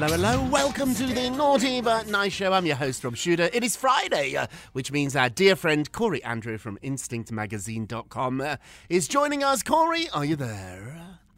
Hello, hello. Welcome to the Naughty But Nice Show. I'm your host, Rob Shooter. It is Friday, uh, which means our dear friend Corey Andrew from InstinctMagazine.com uh, is joining us. Corey, are you there?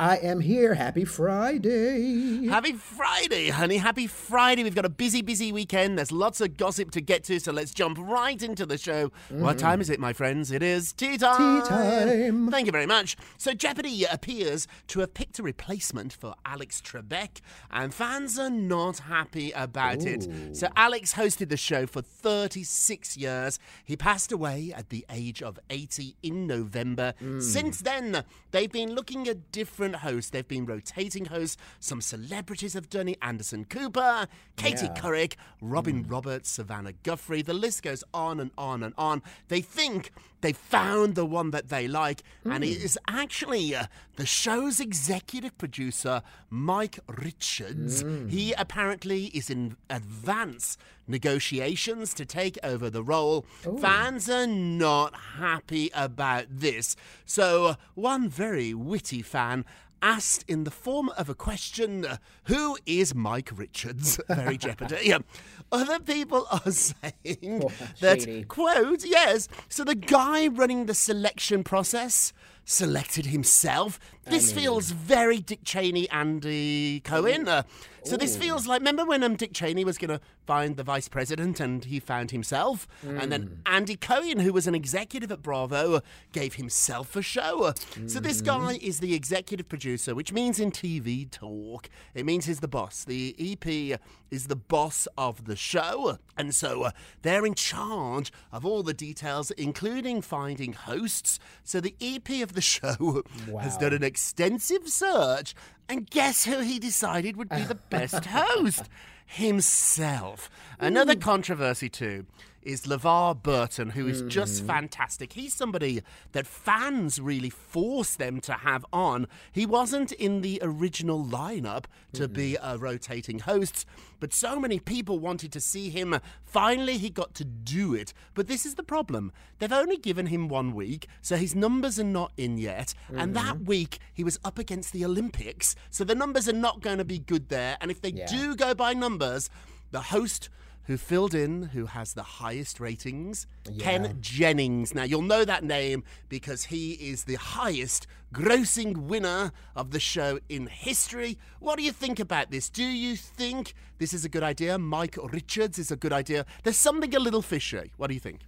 I am here. Happy Friday. Happy Friday, honey. Happy Friday. We've got a busy, busy weekend. There's lots of gossip to get to, so let's jump right into the show. What mm-hmm. time is it, my friends? It is tea time. Tea time. Thank you very much. So, Jeopardy appears to have picked a replacement for Alex Trebek, and fans are not happy about it. So, Alex hosted the show for 36 years. He passed away at the age of 80 in November. Mm. Since then, they've been looking at different hosts. They've been rotating hosts. Some celebrities have done it Anderson Cooper, Katie Yeah. Couric, Robin hmm. Roberts, Savannah Guthrie. The list goes on and on and on. They think they found the one that they like, and it is actually uh, the show's executive producer, Mike Richards. He apparently is in advance negotiations to take over the role. Fans are not happy about this. So, uh, one very witty fan asked in the form of a question, uh, Who is Mike Richards? Very Jeopardy. Um, Other people are saying that, shady. quote, yes, so the guy running the selection process selected himself. This feels very Dick Cheney, Andy Cohen. Uh, so this feels like, remember when um, Dick Cheney was going to find the vice president and he found himself? And then Andy Cohen, who was an executive at Bravo, uh, gave himself a show. Uh, So this guy is the executive producer, which means in TV talk, it means he's the boss. The EP is the boss of the show. And so uh, they're in charge of all the details, including finding hosts. So the EP of the show has done an extensive search. And guess who he decided would be the best host? Himself. Another controversy, too, is LeVar Burton, who is just mm-hmm. fantastic. He's somebody that fans really force them to have on. He wasn't in the original lineup to be a rotating host, but so many people wanted to see him. Finally, he got to do it. But this is the problem. They've only given him one week, so his numbers are not in yet. And that mm-hmm. week, he was up against the Olympics, so the numbers are not going to be good there. And if they Yeah. do go by numbers, the host who filled in, who has the highest ratings. Ken Jennings. Now, you'll know that name because he is the highest grossing winner of the show in history. What do you think about this? Do you think this is a good idea? Mike Richards is a good idea. There's something a little fishy. What do you think?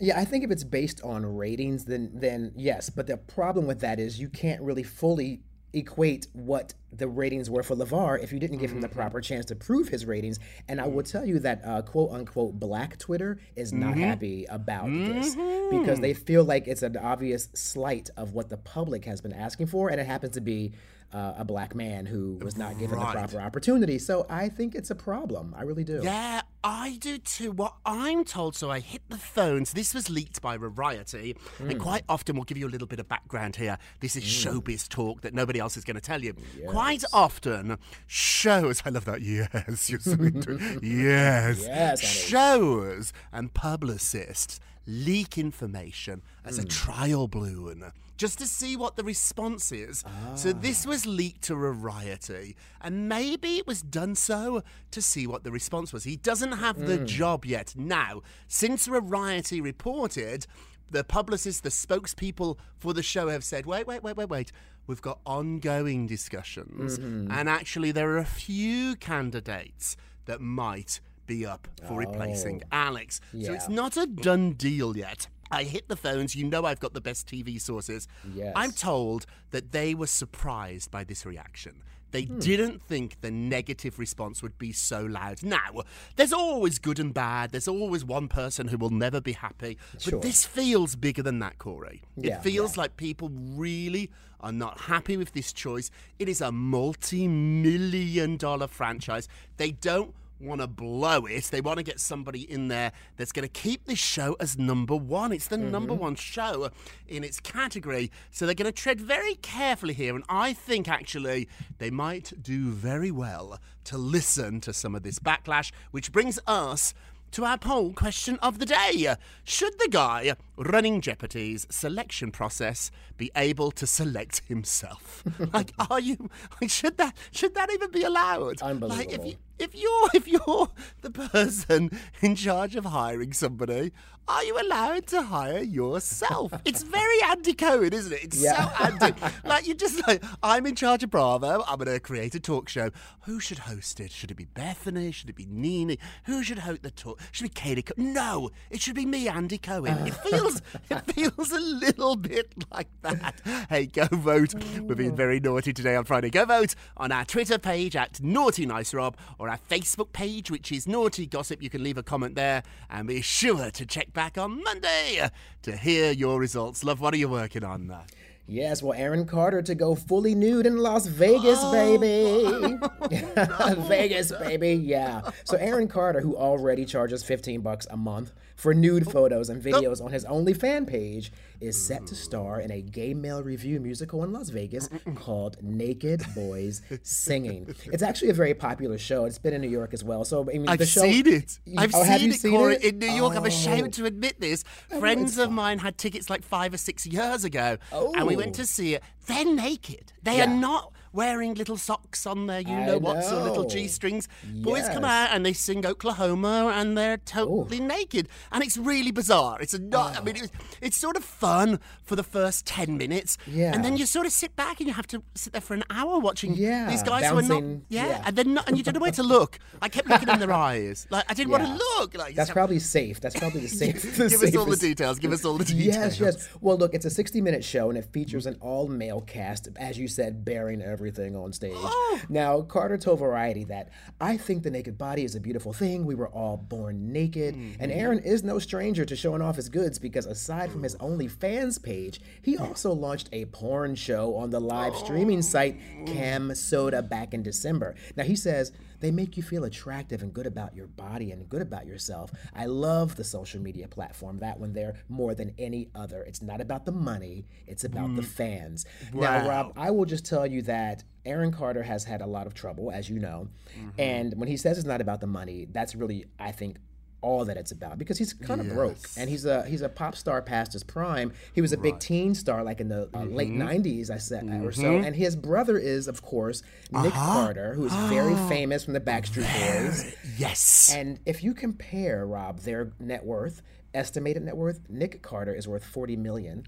Yeah, I think if it's based on ratings, then then yes. But the problem with that is you can't really fully equate what the ratings were for LeVar if you didn't give him the mm-hmm, proper mm-hmm. chance to prove his ratings. And I will mm. tell you that uh, quote unquote black Twitter is not mm-hmm. happy about this because they feel like it's an obvious slight of what the public has been asking for, and it happens to be. Uh, a black man who was not given Right. the proper opportunity. So I think it's a problem. I really do. Yeah, I do too. What I'm told, so I hit the phones. This was leaked by Variety, and quite often we'll give you a little bit of background here. This is showbiz talk that nobody else is going to tell you. Quite often, shows. I love that. Yes, you're so into it. Yes. Yes, shows and publicists leak information as a hmm. trial balloon just to see what the response is. So ah. this was leaked to Variety, and maybe it was done so to see what the response was. He doesn't have the hmm. job yet. Now, since Variety reported, the publicists, the spokespeople for the show have said, wait, wait, wait, wait, wait. We've got ongoing discussions, mm-hmm. and actually, there are a few candidates that might be up for replacing oh. Alex. So it's not a done deal yet. I hit the phones. You know I've got the best TV sources. Yes. I'm told that they were surprised by this reaction. They hmm. didn't think the negative response would be so loud. Now, there's always good and bad. There's always one person who will never be happy. Sure. But this feels bigger than that, Corey. Yeah, it feels yeah. like people really are not happy with this choice. It is a multi million dollar franchise. They don't want to blow it. They want to get somebody in there that's going to keep this show as number one. It's the number mm-hmm. one show in its category. So they're going to tread very carefully here. And I think actually they might do very well to listen to some of this backlash, which brings us to our poll question of the day. Should the guy running Jeopardy's selection process be able to select himself? like, are you? Like, should that? Should that even be allowed? Like, if Unbelievable. you if you're if you're the person in charge of hiring somebody, are you allowed to hire yourself? It's very anti-Cohen, isn't it? It's Yeah. so anti. like you're just like, I'm in charge of Bravo. I'm going to create a talk show. Who should host it? Should it be Bethenny? Should it be NeNe? Who should host the talk? Should it be Katie? Co- no, it should be me, Andy Cohen. It feels it feels a little bit like that. Hey, go vote. We're being very naughty today on Friday. Go vote on our Twitter page at Naughty Nice Rob or our Facebook page, which is Naughty Gossip. You can leave a comment there and be sure to check back on Monday to hear your results. Love, what are you working on? Uh, Yes, well, Aaron Carter to go fully nude in Las Vegas, baby. Vegas, baby. Yeah. So Aaron Carter, who already charges 15 bucks a month for nude oh, photos and oh. videos on his OnlyFan page, is set to star in a gay male review musical in Las Vegas called Naked Boys Singing. It's actually a very popular show. It's been in New York as well. So I mean, I've the show, seen it. I've oh, seen it, seen Corey, it? in New York. I'm Oh. ashamed to admit this. Friends of mine had tickets like five or six years ago, and we went Oh. to see it. They're naked. They are not wearing little socks on their you know what's or little. G strings. Boys come out and they sing Oklahoma, and they're totally naked, and it's really bizarre. It's a not. I mean, ah. it's, it's sort of fun for the first ten minutes, Yeah. and then you sort of sit back and you have to sit there for an hour watching Yeah, these guys who are not. bouncing, Yeah, yeah. and then not, and you don't know where to look. I kept looking in their eyes, like I didn't want to look. Like That's probably safe. That's probably the safe. the Give us all the details. Give us all the details. Yes, yes. Well, look, it's a 60 minute show and it features an all male cast, as you said, bearing everything on stage. Oh. Now, Carter told Variety that I think the naked body is a beautiful thing. We were all born naked. Mm-hmm. And Aaron is no stranger to showing off his goods because aside from his OnlyFans page, he also launched a porn show on the live streaming site CamSoda back in December. Now, he says, they make you feel attractive and good about your body and good about yourself. I love the social media platform, that one there, more than any other. It's not about the money, it's about the mm. fans. Now, Rob, I will just tell you that Aaron Carter has had a lot of trouble, as you know. Mm-hmm. And when he says it's not about the money, that's really, I think, all that it's about because he's kind of broke and he's a he's a pop star past his prime. He was a big teen star like in the uh, mm-hmm. late '90s, I said, or so. Mm-hmm. And his brother is, of course, Nick uh-huh. Carter, who is very ah. famous from the Backstreet Boys. Yes. And if you compare Rob their net worth, estimated net worth, Nick Carter is worth forty million.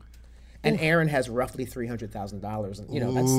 And Aaron has roughly three hundred thousand dollars. You know that's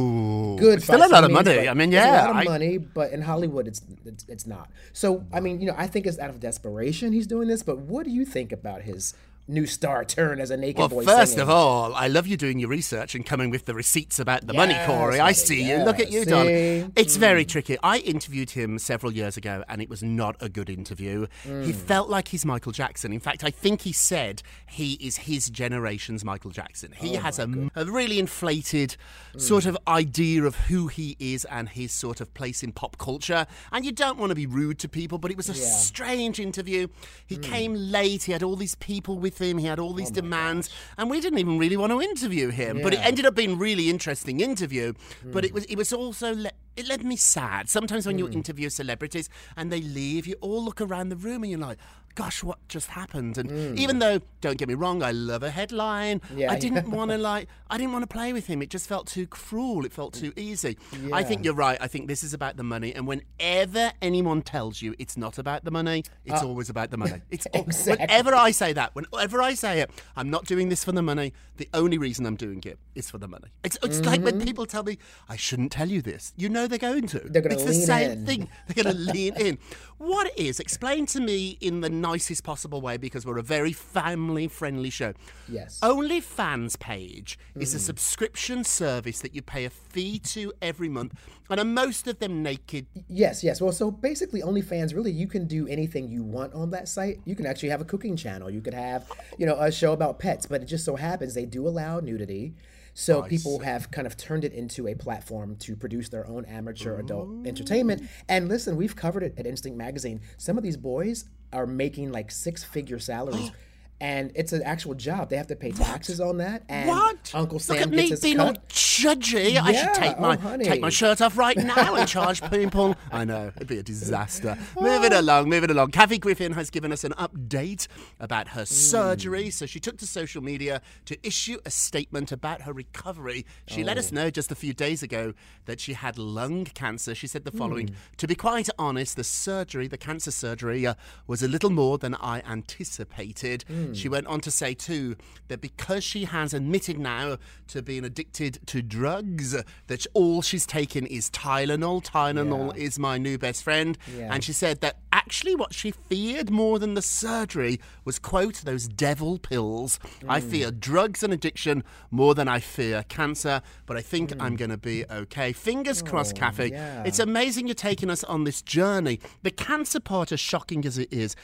good. Still a lot of means, money. I mean, yeah, a lot of I- money. But in Hollywood, it's, it's it's not. So I mean, you know, I think it's out of desperation he's doing this. But what do you think about his new star turn as a naked Well, boy? first singing? of all, I love you doing your research and coming with the receipts about the money, Corey. I see you. Look at yeah, you, darling. see? It's very mm. tricky. I interviewed him several years ago, and it was not a good interview. He mm. felt like he's Michael Jackson. In fact, I think he said he is his generation's Michael Jackson. He oh has a, a really inflated mm. sort of idea of who he is and his sort of place in pop culture. And you don't want to be rude to people, but it was a strange interview. He came late. He had all these people with him. He had all these oh demands, and we didn't even really want to interview him. But it ended up being a really interesting interview. Hmm. But it was it was also le- it led me sad. Sometimes when you hmm. interview celebrities and they leave, you all look around the room and you're like. Gosh, what just happened? And even though, don't get me wrong, I love a headline. Yeah, I didn't yeah. want to like. I didn't want to play with him. It just felt too cruel. It felt too easy. Yeah. I think you're right. I think this is about the money. And whenever anyone tells you it's not about the money, it's always about the money. It's Exactly. whenever I say that, whenever I say it, I'm not doing this for the money. The only reason I'm doing it is for the money. It's, it's like when people tell me I shouldn't tell you this. You know they're going to. Mm-hmm. They're gonna It's the same in. thing. They're going to lean in. What it is? Explain to me in the nicest possible way because we're a very family-friendly show. Yes. OnlyFans page is a mm. subscription service that you pay a fee to every month, and are most of them naked. Yes, yes. Well, so basically, OnlyFans really you can do anything you want on that site. You can actually have a cooking channel. You could have, you know, a show about pets. But it just so happens they do allow nudity. So people have kind of turned it into a platform to produce their own amateur adult entertainment. And listen, we've covered it at Instinct Magazine. Some of these boys are making like six-figure salaries. And it's an actual job. They have to pay taxes on that. And What? Uncle Sam Look at me being all cut. judgy. I should take oh, my honey. take my shirt off right now and charge people. I know it'd be a disaster. moving along, moving along. Kathy Griffin has given us an update about her hmm. surgery. So she took to social media to issue a statement about her recovery. She let us oh. know just a few days ago that she had lung cancer. She said the hmm. following: "To be quite honest, the surgery, the cancer surgery, uh, was a little more than I anticipated." Hmm. She went on to say too that because she has admitted now to being addicted to drugs, that all she's taken is Tylenol. Tylenol is my new best friend, Yeah. and she said that actually what she feared more than the surgery was quote those devil pills. I Mm. fear drugs and addiction more than I fear cancer, but I think I'm going to be okay. Fingers crossed, Kathy. Mm. Oh, yeah. It's amazing you're taking us on this journey. The cancer part, as shocking as it is,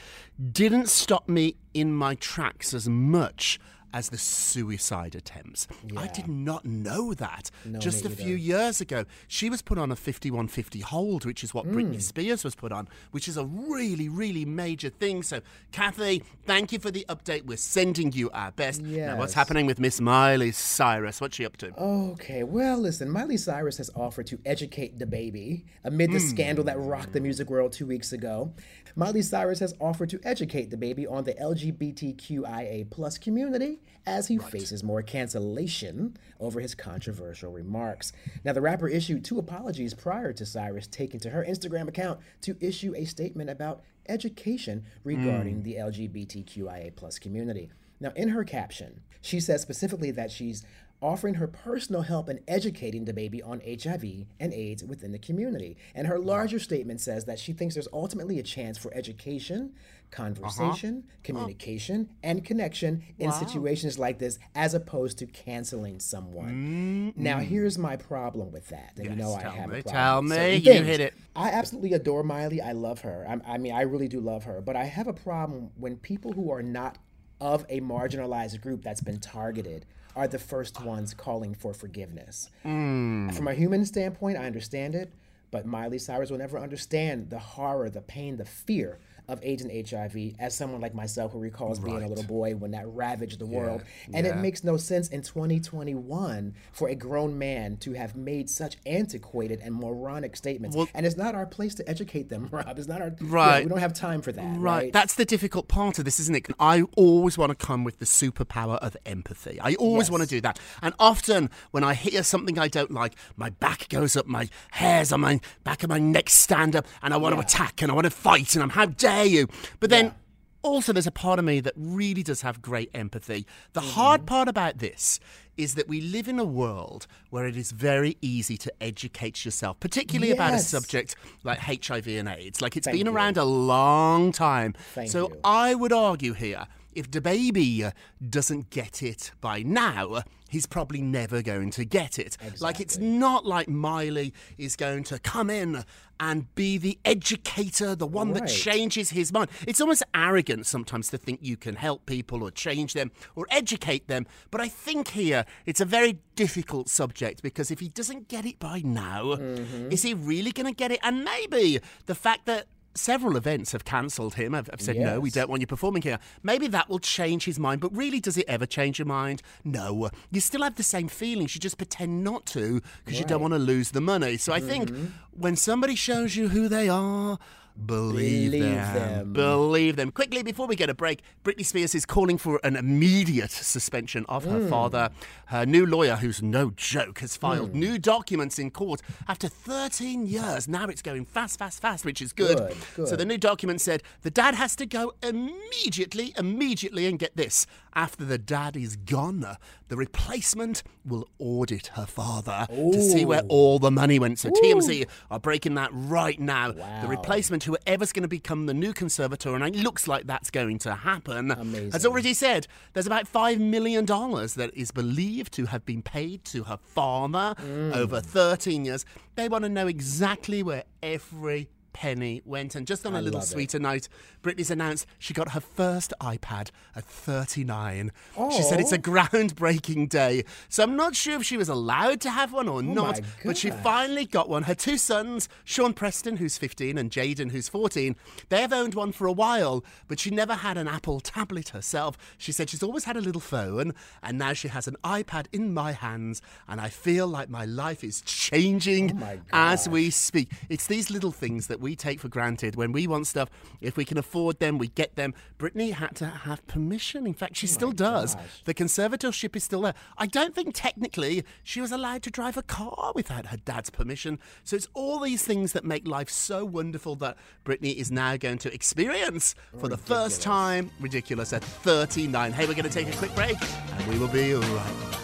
didn't stop me in my tracks as much as the suicide attempts. I did not know that just a few years ago. She was put on a 5150 hold, which is what Mm. Britney Spears was put on, which is a really, really major thing. So, Kathy, thank you for the update. We're sending you our best. Now, what's happening with Miss Miley Cyrus? What's she up to? Okay, well, listen, Miley Cyrus has offered to educate DaBaby amid the scandal that rocked the music world two weeks ago. Miley Cyrus has offered to educate DaBaby on the LGBTQIA plus community as he faces more cancellation over his controversial remarks. Now, the rapper issued two apologies prior to Cyrus taking to her Instagram account to issue a statement about education regarding hmm. the LGBTQIA plus community. Now, in her caption, she says specifically that she's offering her personal help in educating DaBaby on HIV and AIDS within the community. And her hmm. larger statement says that she thinks there's ultimately a chance for education, Uh-huh. conversation, communication, and connection in situations like this as opposed to canceling someone. Now, here's my problem with that. And you know I have me, a problem tell me. certain You things. hit it. I absolutely adore Miley. I love her. I, I mean, I really do love her. But I have a problem when people who are not of a marginalized group that's been targeted are the first ones calling for forgiveness. Mm. From a human standpoint, I understand it, but Miley Cyrus will never understand the horror, the pain, the fear of AIDS and HIV as someone like myself who recalls being a little boy when that ravaged the world. And yeah. it makes no sense in 2021 for a grown man to have made such antiquated and moronic statements. Well, and it's not our place to educate them, Rob. It's not our yeah, Right. we don't have time for that. Right. Right. That's the difficult part of this, isn't it? I always want to come with the superpower of empathy. I always Yes. want to do that. And often when I hear something I don't like, my back goes up, my hairs on my back of my neck stand up, and I want to attack and I want to fight, and I'm, how dare you? But then also, there's a part of me that really does have great empathy. The Mm-hmm. hard part about this is that we live in a world where it is very easy to educate yourself, particularly about a subject like HIV and AIDS. Like it's Thank been you. around a long time. Thank so you. I would argue here if DaBaby doesn't get it by now, he's probably never going to get it. Like it's not like Miley is going to come in and be the educator, the one that changes his mind. It's almost arrogant sometimes to think you can help people or change them or educate them. But I think here it's a very difficult subject because if he doesn't get it by now, Mm-hmm. is he really going to get it? And maybe the fact that several events have cancelled him, have, have said, no, we don't want you performing here. Maybe that will change his mind. But really, does it ever change your mind? No. You still have the same feelings. You just pretend not to because you don't want to lose the money. So I think Mm-hmm. when somebody shows you who they are, Believe, Believe them. them. Believe them. Quickly, before we get a break, Britney Spears is calling for an immediate suspension of her Mm. father. Her new lawyer, who's no joke, has filed Mm. new documents in court after 13 years. Now it's going fast, fast, fast, which is good. Good, good. So the new document said the dad has to go immediately, immediately, and get this. After the dad is gone, the replacement will audit her father to see where all the money went. So TMZ are breaking that right now. The replacement, whoever's going to become the new conservator, and it looks like that's going to happen, has already said there's about $5 million that is believed to have been paid to her father Mm. over 13 years. They want to know exactly where every penny went. And just on a I little love it. sweeter note, Britney's announced she got her first iPad at 39. She said it's a oh. groundbreaking day. So I'm not sure if she was allowed to have one or oh not, Oh my but she finally got one. Her two sons, Sean Preston, who's 15, and Jayden, who's 14, they have owned one for a while, but she never had an Apple tablet herself. She said she's always had a little phone, and now she has an iPad in my hands, and I feel like my life is changing Oh as we speak. It's these little things that we take for granted. When we want stuff, if we can afford them, we get them. Britney had to have permission. In fact, she oh still does. gosh. The conservatorship is still there. I don't think technically she was allowed to drive a car without her dad's permission. So it's all these things that make life so wonderful that Britney is now going to experience for the first time. Ridiculous at 39. Hey, we're going to take a quick break and we will be right back.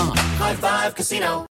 High Five Casino.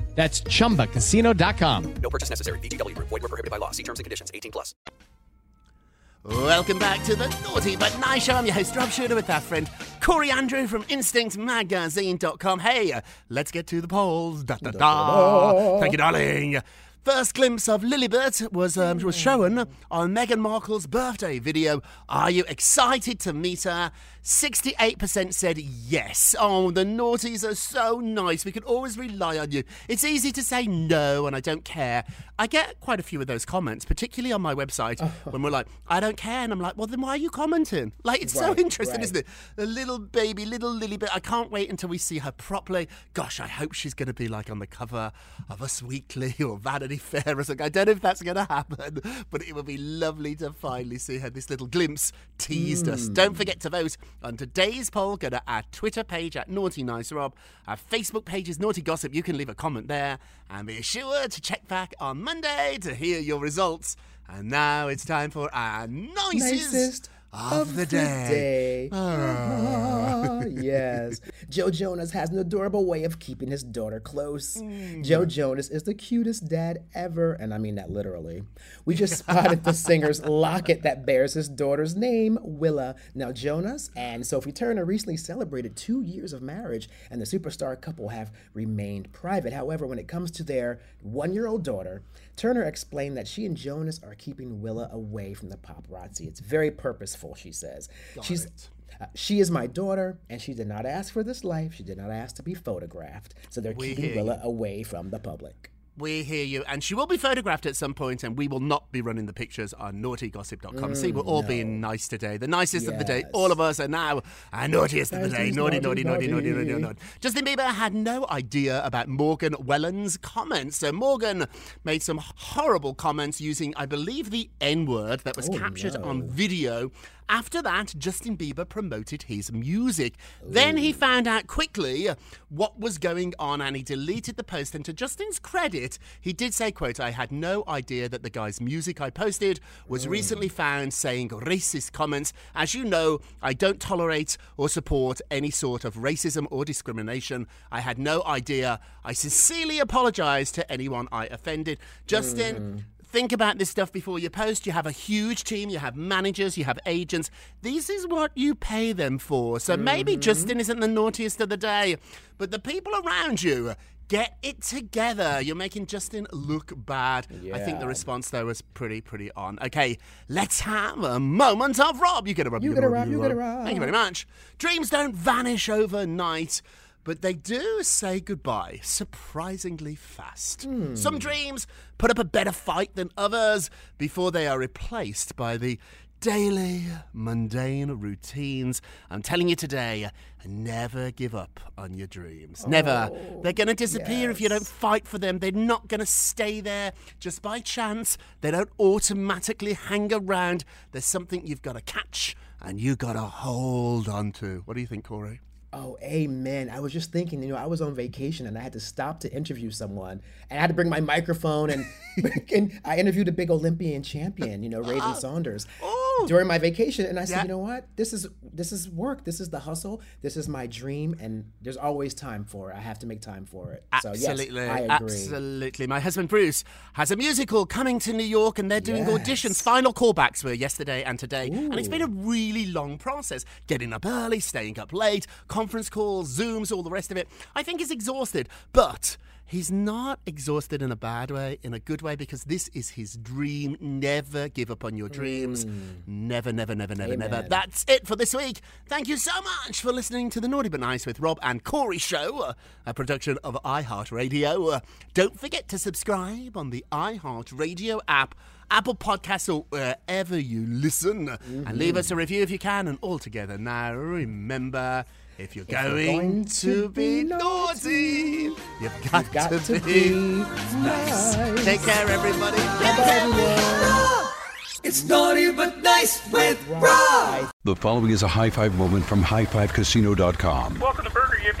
That's chumbacasino.com. No purchase necessary. VGW Group. Void were prohibited by law. See terms and conditions. 18 plus. Welcome back to the Naughty But Nice Show. I'm your host, Rob Shooter, with our friend Corey Andrew from InstinctMagazine.com. Hey, uh, let's get to the polls. Da, da, da. Thank you, darling. First glimpse of Lilibet was um, was shown on Meghan Markle's birthday video. Are you excited to meet her? 68% said yes. Oh, the naughties are so nice. We can always rely on you. It's easy to say no and I don't care. I get quite a few of those comments, particularly on my website, when we're like, I don't care. And I'm like, well, then why are you commenting? Like, it's so Right, interesting, right. isn't it? The little baby, little Lilibet. I can't wait until we see her properly. Gosh, I hope she's going to be like on the cover of Us Weekly or Vanity Fair something. I don't know if that's going to happen, but it will be lovely to finally see her. This little glimpse teased us. Hmm. Don't forget to vote on today's poll. Go to our Twitter page at Naughty Nice Rob. Our Facebook page is Naughty Gossip. You can leave a comment there. And be sure to check back on Monday to hear your results. And now it's time for our nicest, Nicest of, the day. Ah, yes. Joe Jonas has an adorable way of keeping his daughter close. Joe Jonas is the cutest dad ever, and I mean that literally. We just spotted the singer's locket that bears his daughter's name, Willa. Now, Jonas and Sophie Turner recently celebrated two years of marriage, and the superstar couple have remained private. However, when it comes to their one year old daughter, Turner explained that she and Jonas are keeping Willa away from the paparazzi. It's very purposeful, she says. She's uh, she is my daughter, and she did not ask for this life. She did not ask to be photographed. So they're We keeping Willa away from the public. We hear you, and she will be photographed at some point, and we will not be running the pictures on naughtygossip.com. See, we're all mm, being nice today. The nicest of the day. All of us are now our naughtiest of the day. Naughty, naughty, naughty, naughty, naughty, naughty, naughty, naughty. Justin Bieber had no idea about Morgan Wallen's comments. So Morgan made some horrible comments using, I believe, the N word that was oh, captured on video. After that, Justin Bieber promoted his music. Then he found out quickly what was going on and he deleted the post. And to Justin's credit, he did say, quote, I had no idea that the guy's music I posted was mm. recently found saying racist comments. As you know, I don't tolerate or support any sort of racism or discrimination. I had no idea. I sincerely apologize to anyone I offended. Justin, mm. Think about this stuff before you post. You have a huge team, you have managers, you have agents. This is what you pay them for. So maybe mm-hmm. Justin isn't the naughtiest of the day, but the people around you. Get it together. You're making Justin look bad. I think the response there was pretty, pretty on. Okay, let's have a moment of Rob. You get a Rob. You get get a Rob, you get a Rob. Thank you very much. Dreams don't vanish overnight, but they do say goodbye surprisingly fast. Hmm. Some dreams put up a better fight than others before they are replaced by the daily mundane routines. I'm telling you today, never give up on your dreams. Never. Oh, They're going to disappear if you don't fight for them. They're not going to stay there just by chance. They don't automatically hang around. There's something you've got to catch and you got to hold on to. What do you think, Corey? Oh, amen. I was just thinking, you know, I was on vacation and I had to stop to interview someone, and I had to bring my microphone, and, and I interviewed a big Olympian champion, you know, Raven ah, Saunders, oh, Oh. during my vacation, and I said, Yeah. you know what, this is this is work, this is the hustle, this is my dream, and there's always time for it. I have to make time for it. Absolutely, so yes, I agree. absolutely. My husband Bruce has a musical coming to New York, and they're doing Yes. auditions. Final callbacks were yesterday and today, and it's been a really long process. Getting up early, staying up late, conference calls, Zooms, all the rest of it. I think he's exhausted, but. He's not exhausted in a bad way, in a good way, because this is his dream. Never give up on your dreams. Mm. Never, never, never, never, never. Amen. That's it for this week. Thank you so much for listening to the Naughty But Nice with Rob and Corey show, a production of iHeartRadio. Don't forget to subscribe on the iHeartRadio app. Apple Podcasts or wherever you listen. And leave mm-hmm. us a review if you can. And all together now, remember, If you're, If you're going, going to be naughty, you've got, got to, to be, be nice. nice. Take care, everybody. It's naughty but nice with Rob. The following is a high five moment from highfivecasino.com. Welcome to Burger Yippee.